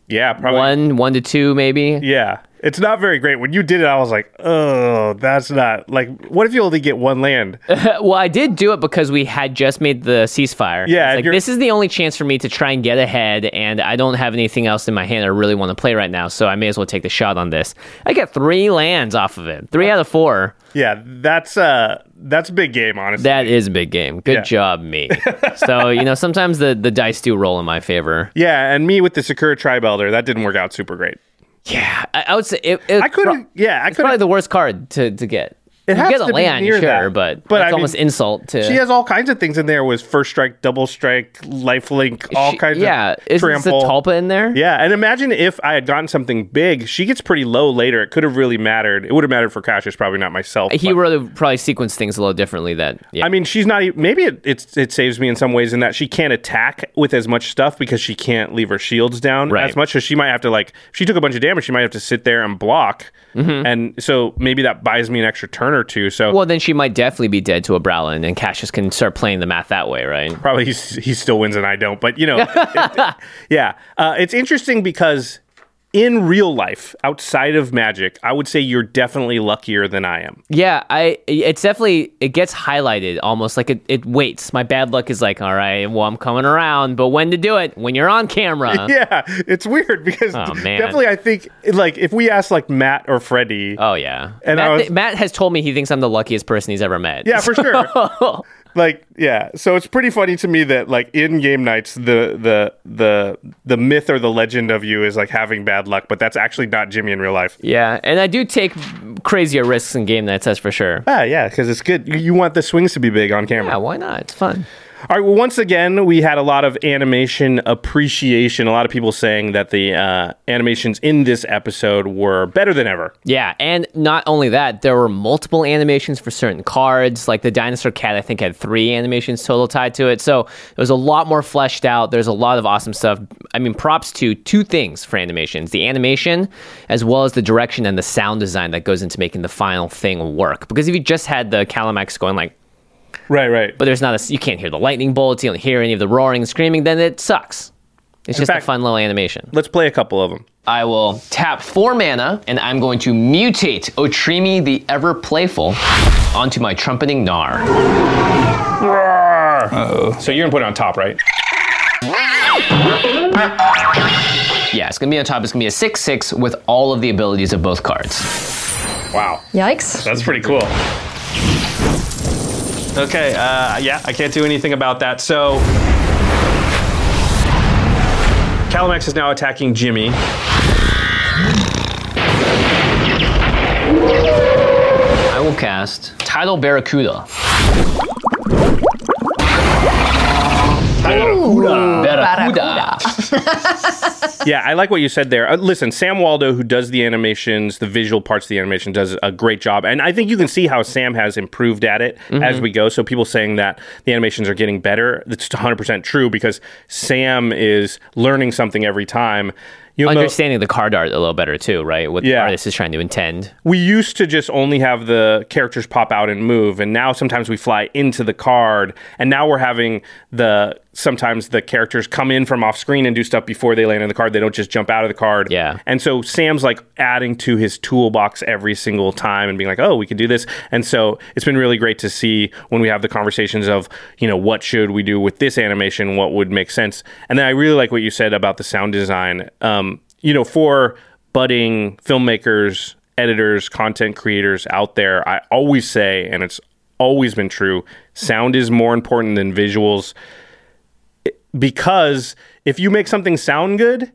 Yeah, probably. One, one to two, maybe. Yeah, it's not very great. When you did it, I was like, oh, that's not like. What if you only get one land? well, I did do it because we had just made the ceasefire. Yeah, like this is the only chance for me to try and get ahead, and I don't have anything else in my hand I really want to play right now, so I may as well take the shot on this. I get three lands off of it, three out of four. Yeah, that's uh, that's a big game, honestly. That is a big game. Good Yeah. job, me. so you know, sometimes the the dice do roll in my favor. yeah, and me with the Sakura Tribe Elder, that didn't work out super great. Yeah, I, I would say it. it I couldn't. Yeah, I It's probably the worst card to, to get. It you has get a to be land, near sure, that. but But that's I mean, almost insult to. She has all kinds of things in there. with first strike, double strike, life link, all She- kinds yeah, of the trample. Tulpa in there? Yeah, and imagine if I had gotten something big. She gets pretty low later. It could have really mattered. It would have mattered for Cassius, probably not myself. He would have probably sequenced things a little differently. That yeah. I mean, she's not. Maybe it, it's it saves me in some ways in that she can't attack with as much stuff because she can't leave her shields down Right. as much. So she might have to like. If she took a bunch of damage, she might have to sit there and block. Mm-hmm. And so maybe that buys me an extra turn or two. So well, then she might definitely be dead to a Browlin, and Cassius can start playing the math that way, right? probably he's, he still wins and I don't. But you know, it- yeah, uh, it's interesting because in real life, outside of Magic, I would say you're definitely luckier than I am. Yeah, I. It's definitely it gets highlighted almost like it. It waits. My bad luck is like, all right, well, I'm coming around, but when to do it? When you're on camera. Yeah, it's weird because Oh, definitely I think like if we ask like Matt or Freddie, Oh yeah. And Matt, was- Matt has told me he thinks I'm the luckiest person he's ever met. Yeah, for sure. like, yeah. So it's pretty funny to me that like in game knights, the the the the myth or the legend of you is like having bad luck, but that's actually not Jimmy in real life. Yeah, and I do take crazier risks in game knights, that's for sure. Ah, yeah, because it's good. You, you want the swings to be big on camera. Yeah, why not? It's fun. All right. Well, once again, we had a lot of animation appreciation. A lot of people saying that the uh, animations in this episode were better than ever. Yeah, and not only that, there were multiple animations for certain cards. Like the dinosaur cat, I think had three animations total tied to it. So it was a lot more fleshed out. There's a lot of awesome stuff. I mean, props to two things for animations: the animation, as well as the direction and the sound design that goes into making the final thing work. Because if you just had the Kalamax going like Right. Right. but there's not a you can't hear the lightning bolts, you don't hear any of the roaring and screaming, then it sucks. It's In just fact- a fun little animation. Let's play a couple of them. I will tap four mana and I'm going to mutate Otrimi the Ever Playful onto my trumpeting Gnarr. So you're gonna put it on top, right? Yeah, it's gonna be on top. It's gonna be a six six with all of the abilities of both cards. Wow. Yikes. That's pretty cool. Okay, uh, yeah, I can't do anything about that. So, Kalamax is now attacking Jimmy. I will cast Tidal Barracuda. Barracuda. Barracuda. yeah, I like what you said there. Uh, listen, Sam Waldo, who does the animations, the visual parts of the animation, does a great job. And I think you can see how Sam has improved at it Mhm. as we go. So people saying that the animations are getting better, that's 100% true because Sam is learning something every time. You know, Understanding the card art a little better too, right? What the artist is trying to intend. we used to just only have the characters pop out and move and now sometimes we fly into the card and now we're having the sometimes the characters come in from off screen and do stuff before they land in the card. They don't just jump out of the card. Yeah. and so sam's like adding to his toolbox every single time and being like oh we could do this. And so it's been really great to see when we have the conversations of you know what should we do with this animation? What would make sense? And then i really like what you said about the sound design. Um, you know for budding filmmakers editors, content creators out there, I always say, and it's always been true, sound is more important than visuals because if you make something sound good,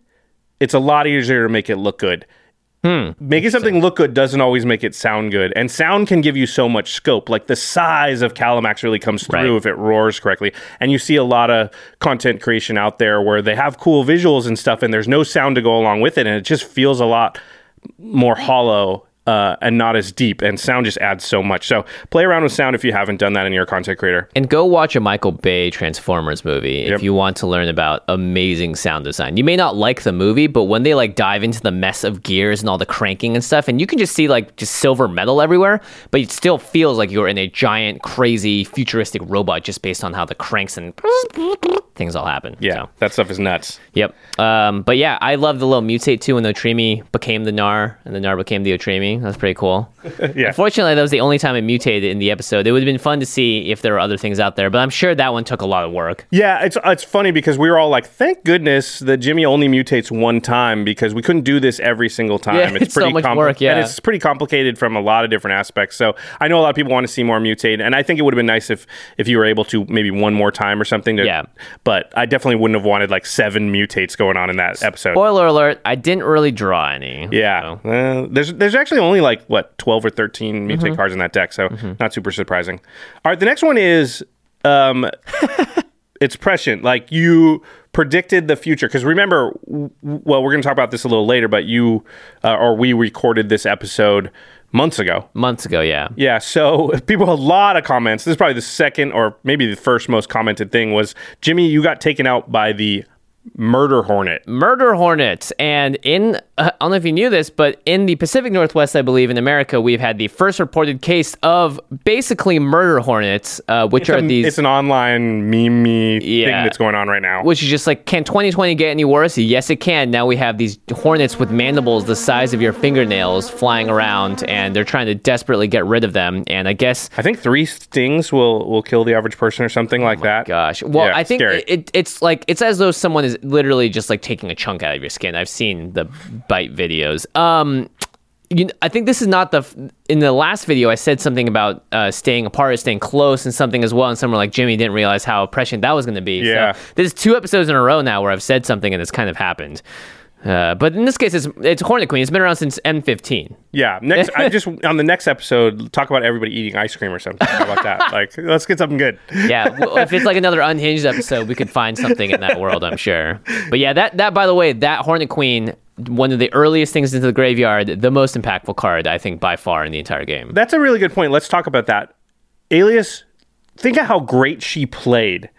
it's a lot easier to make it look good. Hmm. Making something look good doesn't always make it sound good. And sound can give you so much scope. Like the size of Kalamax really comes through Right. if it roars correctly. And you see a lot of content creation out there where they have cool visuals and stuff, and there's no sound to go along with it. And it just feels a lot more hollow uh, and not as deep. And sound just adds so much. So play around with sound if you haven't done that in you're content creator. And go watch a Michael Bay Transformers movie Yep. if you want to learn about amazing sound design. You may not like the movie, but when they like dive into the mess of gears and all the cranking and stuff, and you can just see like just silver metal everywhere, but it still feels like you're in a giant, crazy, futuristic robot just based on how the cranks and things all happen. Yeah, that stuff is nuts. Yep. Um, but yeah, I love the little mutate too when the Otrimi became the Gnarr and the Gnarr became the Otrimi. That's pretty cool. yeah. Unfortunately, that was the only time it mutated in the episode. It would have been fun to see if there were other things out there, but I'm sure that one took a lot of work. Yeah, it's it's funny because we were all like, "Thank goodness that Jimmy only mutates one time because we couldn't do this every single time." Yeah, it's so much work, yeah. and it's pretty complicated from a lot of different aspects. So I know a lot of people want to see more mutate, and I think it would have been nice if if you were able to maybe one more time or something. To, Yeah. but I definitely wouldn't have wanted like seven mutates going on in that episode. Spoiler alert: I didn't really draw any. Yeah, uh, there's there's actually only like what twelve or thirteen mutate Mhm. cards in that deck, so not super surprising. All right, the next one is um, it's prescient. Like you predicted the future because remember, w- well, we're going to talk about this a little later, but you uh, or we recorded this episode months ago. Months ago, yeah. Yeah, so people a lot of comments. This is probably the second or maybe the first most commented thing was Jimmy, you got taken out by the murder hornet. Murder hornets, and in uh, I don't know if you knew this, but in the Pacific Northwest, I believe in America, we've had the first reported case of basically murder hornets, uh, which It's, are a- these. it's an online meme thing Yeah. that's going on right now. Which is just like, can 2020 get any worse? Yes, it can. Now we have these hornets with mandibles the size of your fingernails flying around, and they're trying to desperately get rid of them. And I guess I think three stings will will kill the average person or something like that. Gosh, well, Yeah, I think scary. it, it's like it's as though someone is literally just like taking a chunk out of your skin. I've seen the bite videos. Um, you, I think this is not the. In the last video, I said something about uh, staying apart, or staying close, and something as well. And someone like Jimmy didn't realize how prescient that was going to be. Yeah. So this is two episodes in a row now where I've said something and it's kind of happened. Uh, but in this case, it's it's Hornet Queen. It's been around since M15. Yeah. Next, I just on the next episode talk about everybody eating ice cream or something. How about that? Like, let's get something good. yeah, well, if it's like another unhinged episode, we could find something in that world, I'm sure. But yeah, that that by the way, that Hornet Queen, one of the earliest things into the graveyard, the most impactful card I think by far in the entire game. That's a really good point. Let's talk about that. Alias, think of how great she played.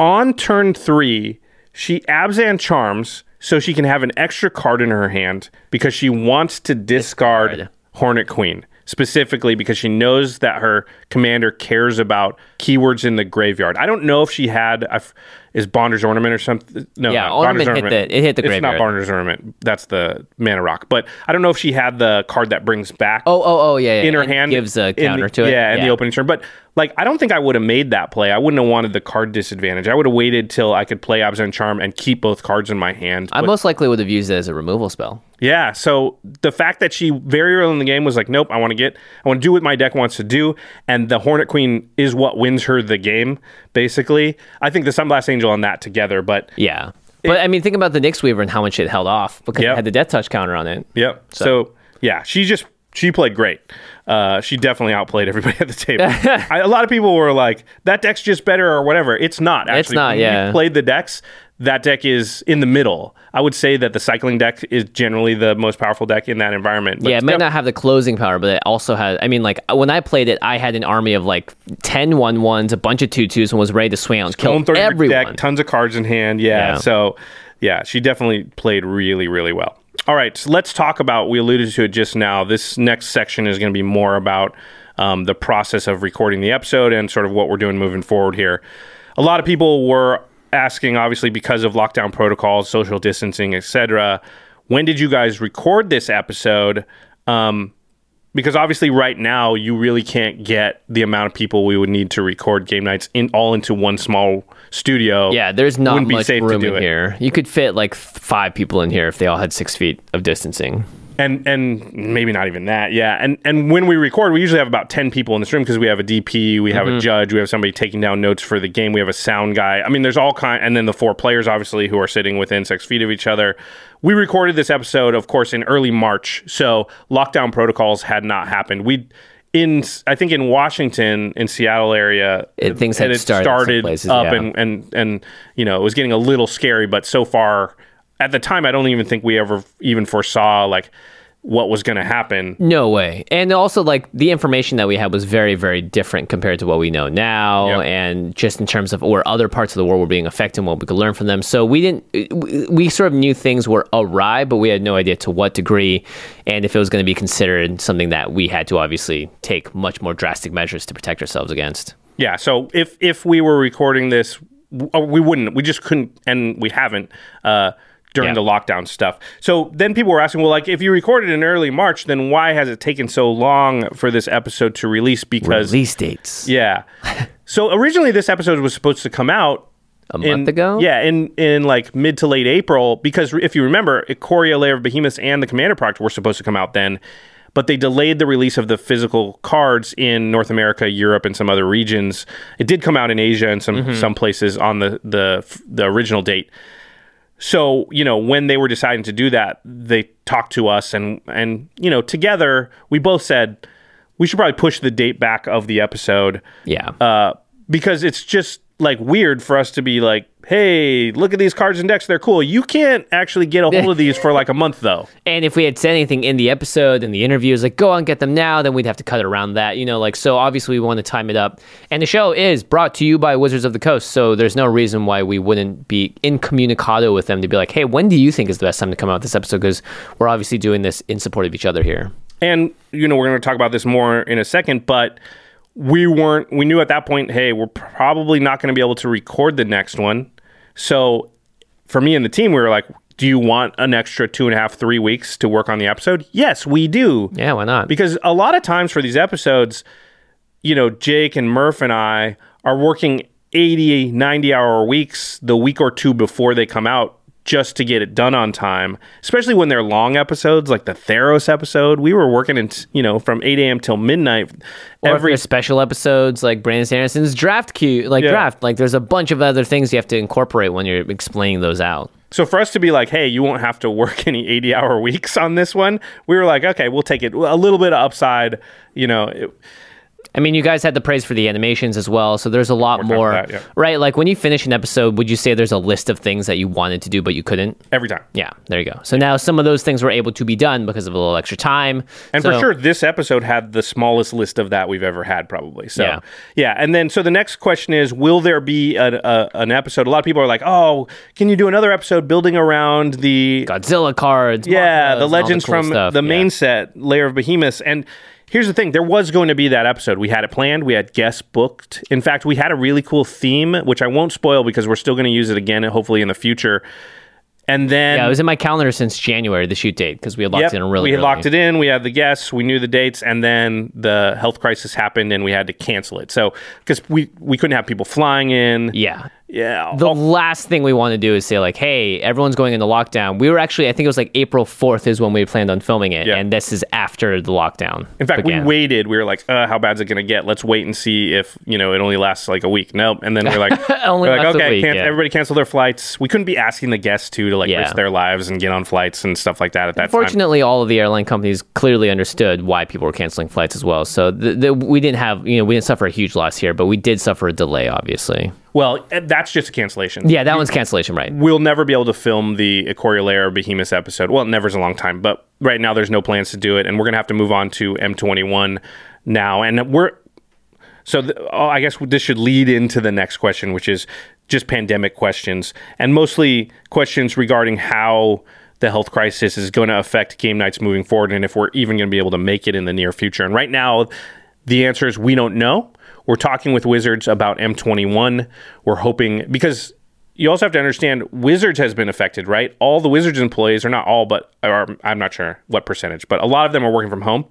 On turn three, she Abzan charms so she can have an extra card in her hand because she wants to discard Hornet Queen. Specifically because she knows that her commander cares about keywords in the graveyard. I don't know if she had, I f- is Bonder's Ornament or something. No, Yeah, Ornament Bonder's hit the- it hit the It's not. Bonder's Ornament. That's the Mana Rock. But I don't know if she had the card that brings back Oh, oh, oh, yeah, yeah. in her and hand gives a counter the- to it. Yeah, in the opening turn. But like, I don't think I would have made that play. I wouldn't have wanted the card disadvantage. I would have waited till I could play Abzan Charm and keep both cards in my hand. I But- most likely would have used it as a removal spell. Yeah. So the fact that she very early in the game was like, nope, I want to get, I want to do what my deck wants to do, and the Hornet Queen is what wins her the game. Basically, I think the Sunblast Angel and that together. But Yeah. But I mean, think about the Nyx Weaver and how much it held off because Yep. it had the Death Touch counter on it. Yep. So, yeah, she just she played great. Uh, she definitely outplayed everybody at the table. I, a lot of people were like, "That deck's just better" or whatever. It's not. Actually, It's not, we yeah. played the decks. That deck is in the middle. I would say that the cycling deck is generally the most powerful deck in that environment. but yeah, it might def- not have the closing power, but it also has. I mean, like when I played it, I had an army of like 10 1 1s, a bunch of 2 2s, and was ready to swing out and kill Going through your everyone. Deck, tons of cards in hand. Yeah, Yeah. So, yeah, she definitely played really, really well. All right, so let's talk about. We alluded to it just now. This next section is going to be more about um, the process of recording the episode and sort of what we're doing moving forward here. A lot of people were asking, obviously, because of lockdown protocols, social distancing, etc. When did you guys record this episode? Um, because obviously right now you really can't get the amount of people we would need to record game knights in all into one small studio. Yeah, there's not Wouldn't be much room do in it. here. You could fit like five people in here if they all had six feet of distancing. And and maybe not even that. Yeah, and and when we record, we usually have about ten people in this room because we have a DP, we have a Mhm. judge, we have somebody taking down notes for the game, we have a sound guy. I mean, there's all kind, and then the four players obviously who are sitting within six feet of each other. We recorded this episode, of course, in early March, so lockdown protocols had not happened. We. In, I think in Washington, in Seattle area, It- things had it started started places, up, yeah. and and and you know it was getting a little scary. But so far, at the time, I don't even think we ever even foresaw like what was going to happen. No way. And also, like, the information that we had was very, very different compared to what we know now. And just in terms of where other parts of the world were being affected and what we could learn from them. So we didn't, we- we sort of knew things were awry, but we had no idea to what degree and if it was going to be considered something that we had to obviously take much more drastic measures to protect ourselves against. Yeah. So if if we were recording this, uh, we wouldn't. We just couldn't, and we haven't. Uh, during the lockdown stuff. So then people were asking, well, like if you recorded in early March, then why has it taken so long for this episode to release? Because Release dates. Yeah. so originally this episode was supposed to come out a month ago. Yeah, in in like mid to late April because if you remember, Ikoria, Lair of Behemoths, and the Commander product were supposed to come out then, but they delayed the release of the physical cards in North America, Europe, and some other regions. It did come out in Asia and some Mm-hmm. some places on the the the original date. So, you know, when they were deciding to do that, they talked to us and and you know, together we both said we should probably push the date back of the episode. Yeah. Uh because it's just like weird for us to be like, "Hey, look at these cards and decks, they're cool." You can't actually get a hold of these for like a month though. And if we had said anything in the episode and the interviews, like go and get them now, then we'd have to cut it around that, you know. Like so, obviously we want to time it up. And the show is brought to you by Wizards of the Coast, so there's no reason why we wouldn't be incommunicado with them to be like, hey, when do you think is the best time to come out with this episode? Because we're obviously doing this in support of each other here. And you know, we're going to talk about this more in a second, but we weren't. We knew at that point, hey, we're probably not going to be able to record the next one. So, for me and the team, we were like, "Do you want an extra two and a half, three weeks to work on the episode?" Yes, we do. Yeah, why not? Because a lot of times for these episodes, you know, Jake and Murph and I are working 80, 90 hour weeks the week or two before they come out just to get it done on time, especially when they're long episodes like the Theros episode. We were working in, you know, from 8 a.m. till midnight. Or every special episodes like Brandon Sanderson's draft queue, like Yeah. draft, like there's a bunch of other things you have to incorporate when you're explaining those out. So for us to be like, hey, you won't have to work any 80 hour weeks on this one, we were like, okay, we'll take it a little bit of upside, you know. It, I mean, you guys had the praise for the animations as well, so there's a lot talking more, that, yeah. right? Like when you finish an episode, would you say there's a list of things that you wanted to do but you couldn't? every time. Yeah, there you go. So now some of those things were able to be done because of a little extra time. And So- for sure, this episode had the smallest list of that we've ever had, probably. So, Yeah. yeah. And then, so the next question is Will there be a, a, an episode? A lot of people are like, oh, can you do another episode building around the Godzilla cards, Yeah, the legends cool from stuff. the Yeah. main set, Lair of Behemoths. And here's the thing there was going to be that episode. We had it planned, we had guests booked. In fact, we had a really cool theme, which I won't spoil because we're still going to use it again, hopefully in the future. And then Yeah, it was in my calendar since January, the shoot date, because we had locked Yep, it in really we had early. locked it in. We had the guests. We knew the dates, and then the health crisis happened, and we had to cancel it. So because we we couldn't have people flying in. Yeah. Yeah. The last thing we want to do is say like, "Hey, everyone's going into lockdown." We were actually, I think it was like April fourth is when we planned on filming it, and this is after the lockdown. In fact, began. we waited. We were like, uh, "How bad's it going to get? Let's wait and see if you know it only lasts like a week." Nope. And then we're like, Only we're like, "Okay, week, can- yeah. everybody cancel their flights." We couldn't be asking the guests to to like Yeah. risk their lives and get on flights and stuff like that at that time. Fortunately, all of the airline companies clearly understood why people were canceling flights as well. So the, the, we didn't have, you know, we didn't suffer a huge loss here, but we did suffer a delay, obviously. Well, eh, that's just a cancellation. Yeah, that one's cancellation, right? We'll never be able to film the Ikoria Lair Behemoth episode. Well, never's a long time, but right now there's no plans to do it, and we're gonna have to move on to M21 now. And we're so th- oh, I guess this should lead into the next question, which is just pandemic questions, and mostly questions regarding how the health crisis is going to affect game knights moving forward, and if we're even going to be able to make it in the near future. And right now, the answer is we don't know. We're talking with Wizards about M21. We're hoping because you also have to understand Wizards has been affected, right? All the Wizards employees are not all, but are, I'm not sure what percentage, but a lot of them are working from home.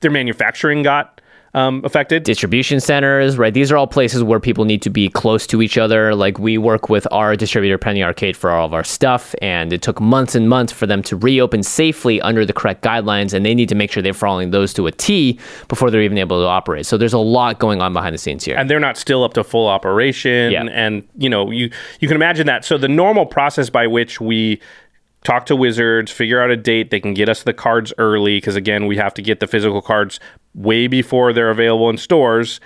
Their manufacturing got um, affected. Distribution centers, right? These are all places where people need to be close to each other. Like we work with our distributor Penny Arcade for all of our stuff, and it took months and months for them to reopen safely under the correct guidelines, and they need to make sure they're following those to a T before they're even able to operate. So there's a lot going on behind the scenes here. and they're not still up to full operation Yeah. and you know you you can imagine that so the normal process by which we talk to wizards figure out a date they can get us the cards early because again we have to get the physical cards way before they're available in stores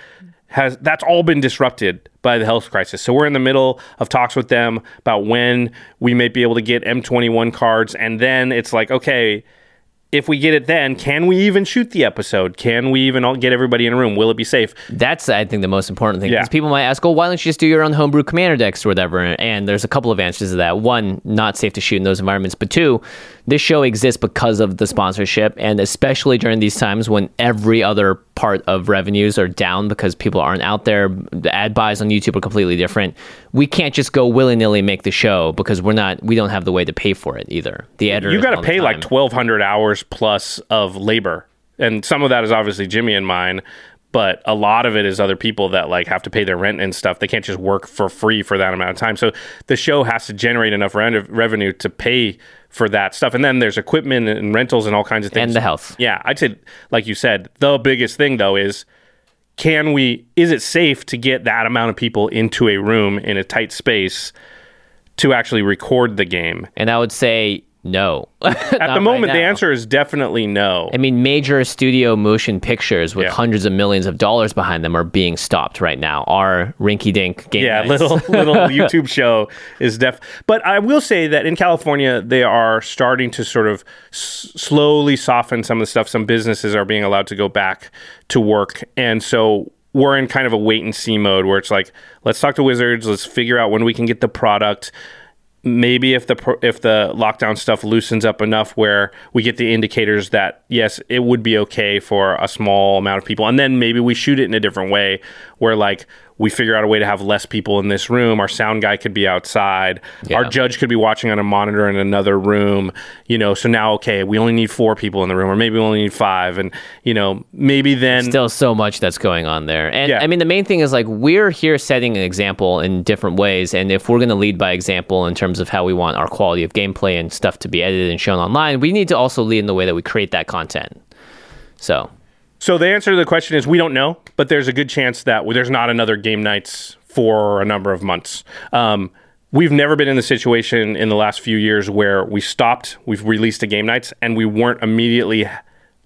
has that's all been disrupted by the health crisis. So we're in the middle of talks with them about when we may be able to get m21 cards and then it's like okay if we get it then, can we even shoot the episode? Can we even all get everybody in a room? Will it be safe? That's, I think, the most important thing. Yeah. Because people might ask, oh, why don't you just do your own homebrew commander decks or whatever? And there's a couple of answers to that. One, not safe to shoot in those environments. But two, this show exists because of the sponsorship. And especially during these times when every other part of revenues are down because people aren't out there, the ad buys on YouTube are completely different. We can't just go willy nilly make the show because we're not, we don't have the way to pay for it either. The editor. you got to pay like 1200 hours plus of labor and some of that is obviously jimmy and mine but a lot of it is other people that like have to pay their rent and stuff they can't just work for free for that amount of time so the show has to generate enough re- revenue to pay for that stuff and then there's equipment and rentals and all kinds of things And the health. yeah i'd say like you said the biggest thing though is can we is it safe to get that amount of people into a room in a tight space to actually record the game? And I would say no. at the moment the answer is definitely no I mean, major studio motion pictures with Yeah. hundreds of millions of dollars behind them are being stopped right now. Our rinky dink game yeah, nights. little little YouTube show is def. But I will say that in California, they are starting to sort of s- slowly soften some of the stuff. Some businesses are being allowed to go back to work, and so we're in kind of a wait and see mode where it's like, let's talk to Wizards, let's figure out when we can get the product. Maybe if the if the lockdown stuff loosens up enough where we get the indicators that yes, it would be okay for a small amount of people, and then maybe we shoot it in a different way where like we figure out a way to have less people in this room. Our sound guy could be outside. Our judge could be watching on a monitor in another room. You know, so now okay, we only need four people in the room, or maybe we only need five, and you know, maybe then Still so much that's going on there. And Yeah. I mean, the main thing is like we're here setting an example in different ways. And if we're going to lead by example in terms of how we want our quality of gameplay and stuff to be edited and shown online, we need to also lead in the way that we create that content. So So the answer to the question is we don't know, but there's a good chance that there's not another game knights for a number of months. Um, we've never been in the situation in the last few years where we stopped, we've released a game knights, and we weren't immediately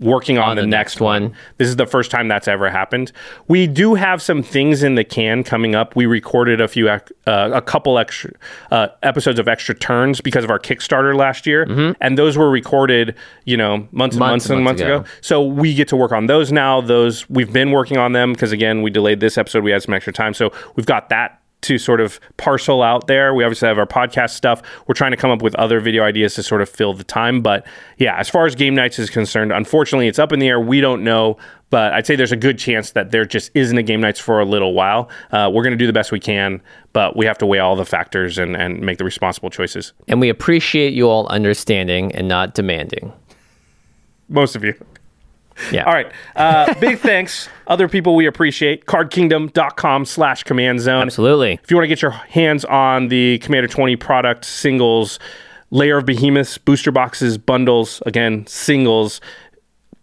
working on, the, next, one. This is the first time that's ever happened. We do have some things in the can coming up. We recorded a few, uh, a couple extra uh, episodes of Extra Turns because of our Kickstarter last year, and those were recorded, you know, months and months, and months ago. So we get to work on those now. Those we've been working on them because again, we delayed this episode. We had some extra time, so we've got that to sort of parcel out there. We obviously have our podcast stuff. We're trying to come up with other video ideas to sort of fill the time. But yeah, as far as game knights is concerned, unfortunately, it's up in the air. We don't know. But I'd say there's a good chance that there just isn't a game knights for a little while. Uh, we're going to do the best we can, but we have to weigh all the factors and, and make the responsible choices. And we appreciate you all understanding and not demanding. Most of you. Yeah. All right. Uh, big thanks. Other people we appreciate. CardKingdom.com slash command zone. Absolutely. If you want to get your hands on the Commander 20 product singles, Lair of Behemoths, booster boxes, bundles, again, singles.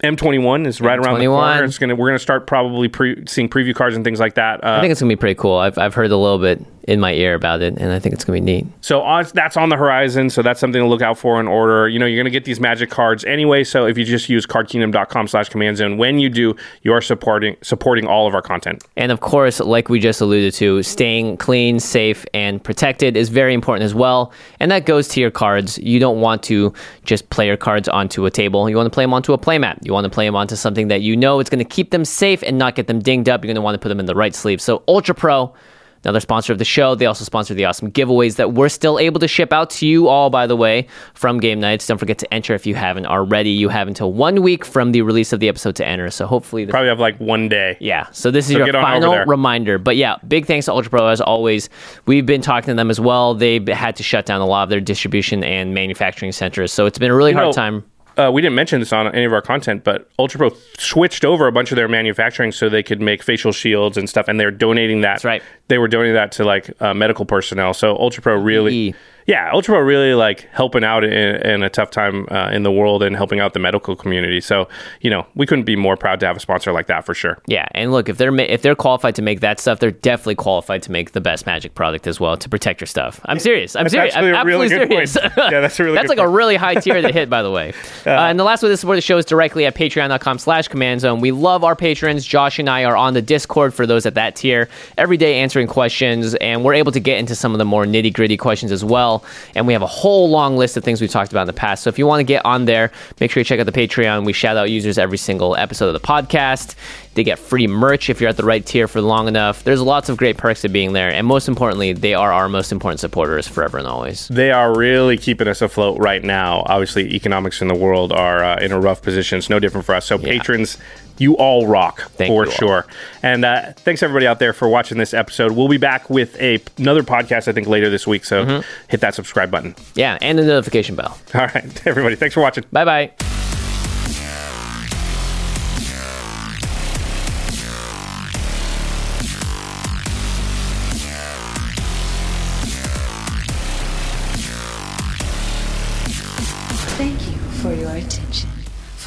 M21 is right around the M21. corner. It's gonna we're gonna start probably pre- seeing preview cards and things like that. Uh, I think it's gonna be pretty cool. I've I've heard a little bit in my ear about it, and I think it's gonna be neat. So on, that's on the horizon. So that's something to look out for in order. You know, you're going to get these magic cards anyway. So if you just use cardkingdom.com slash command zone, when you do, you are supporting supporting all of our content. And of course, like we just alluded to, staying clean, safe, and protected is very important as well. And that goes to your cards. You don't want to just play your cards onto a table. You want to play them onto a playmat. You want to play them onto something that you know it's going to keep them safe and not get them dinged up. You're going to want to put them in the right sleeve. So Ultra Pro. Another sponsor of the show. They also sponsor the awesome giveaways that we're still able to ship out to you all, by the way, from Game Knights. Don't forget to enter if you haven't already. You have until one week from the release of the episode to enter. So hopefully, this Probably have like one day. yeah. So this is So your get on over final reminder. But yeah, big thanks to Ultra Pro as always. We've been talking to them as well. They had to shut down a lot of their distribution and manufacturing centers, so it's been a really You hard know, time. Uh, we didn't mention this on any of our content, but Ultra Pro switched over a bunch of their manufacturing so they could make facial shields and stuff, and they're donating that. That's right. They were donating that to like uh, medical personnel. So Ultra Pro really, E. yeah, Ultra Pro really like helping out in, in a tough time uh, in the world and helping out the medical community. So you know, we couldn't be more proud to have a sponsor like that for sure. Yeah, and look, if they're ma- if they're qualified to make that stuff, they're definitely qualified to make the best Magic product as well to protect your stuff. I'm serious. I'm That's serious. I'm really absolutely good serious. point. Yeah, that's really That's like a really high tier to hit, by the way. Uh, and the last way to support the show is directly at patreon.com slash command zone. We love our patrons. Josh and I are on the Discord for those at that tier every day answering questions, and we're able to get into some of the more nitty gritty questions as well. And we have a whole long list of things we've talked about in the past. So if you want to get on there, make sure you check out the Patreon. We shout out users every single episode of the podcast. They get free merch if you're at the right tier for long enough. There's lots of great perks to being there. And most importantly, they are our most important supporters forever and always. They are really keeping us afloat right now. Obviously, economics in the world are uh, in a rough position. It's no different for us. So, patrons, you all rock Thank for you all. sure. And uh, thanks everybody out there for watching this episode. We'll be back with a, another podcast, I think, later this week. So, Mm-hmm. hit that subscribe button. Yeah, and the notification bell. All right, everybody, thanks for watching. Bye bye.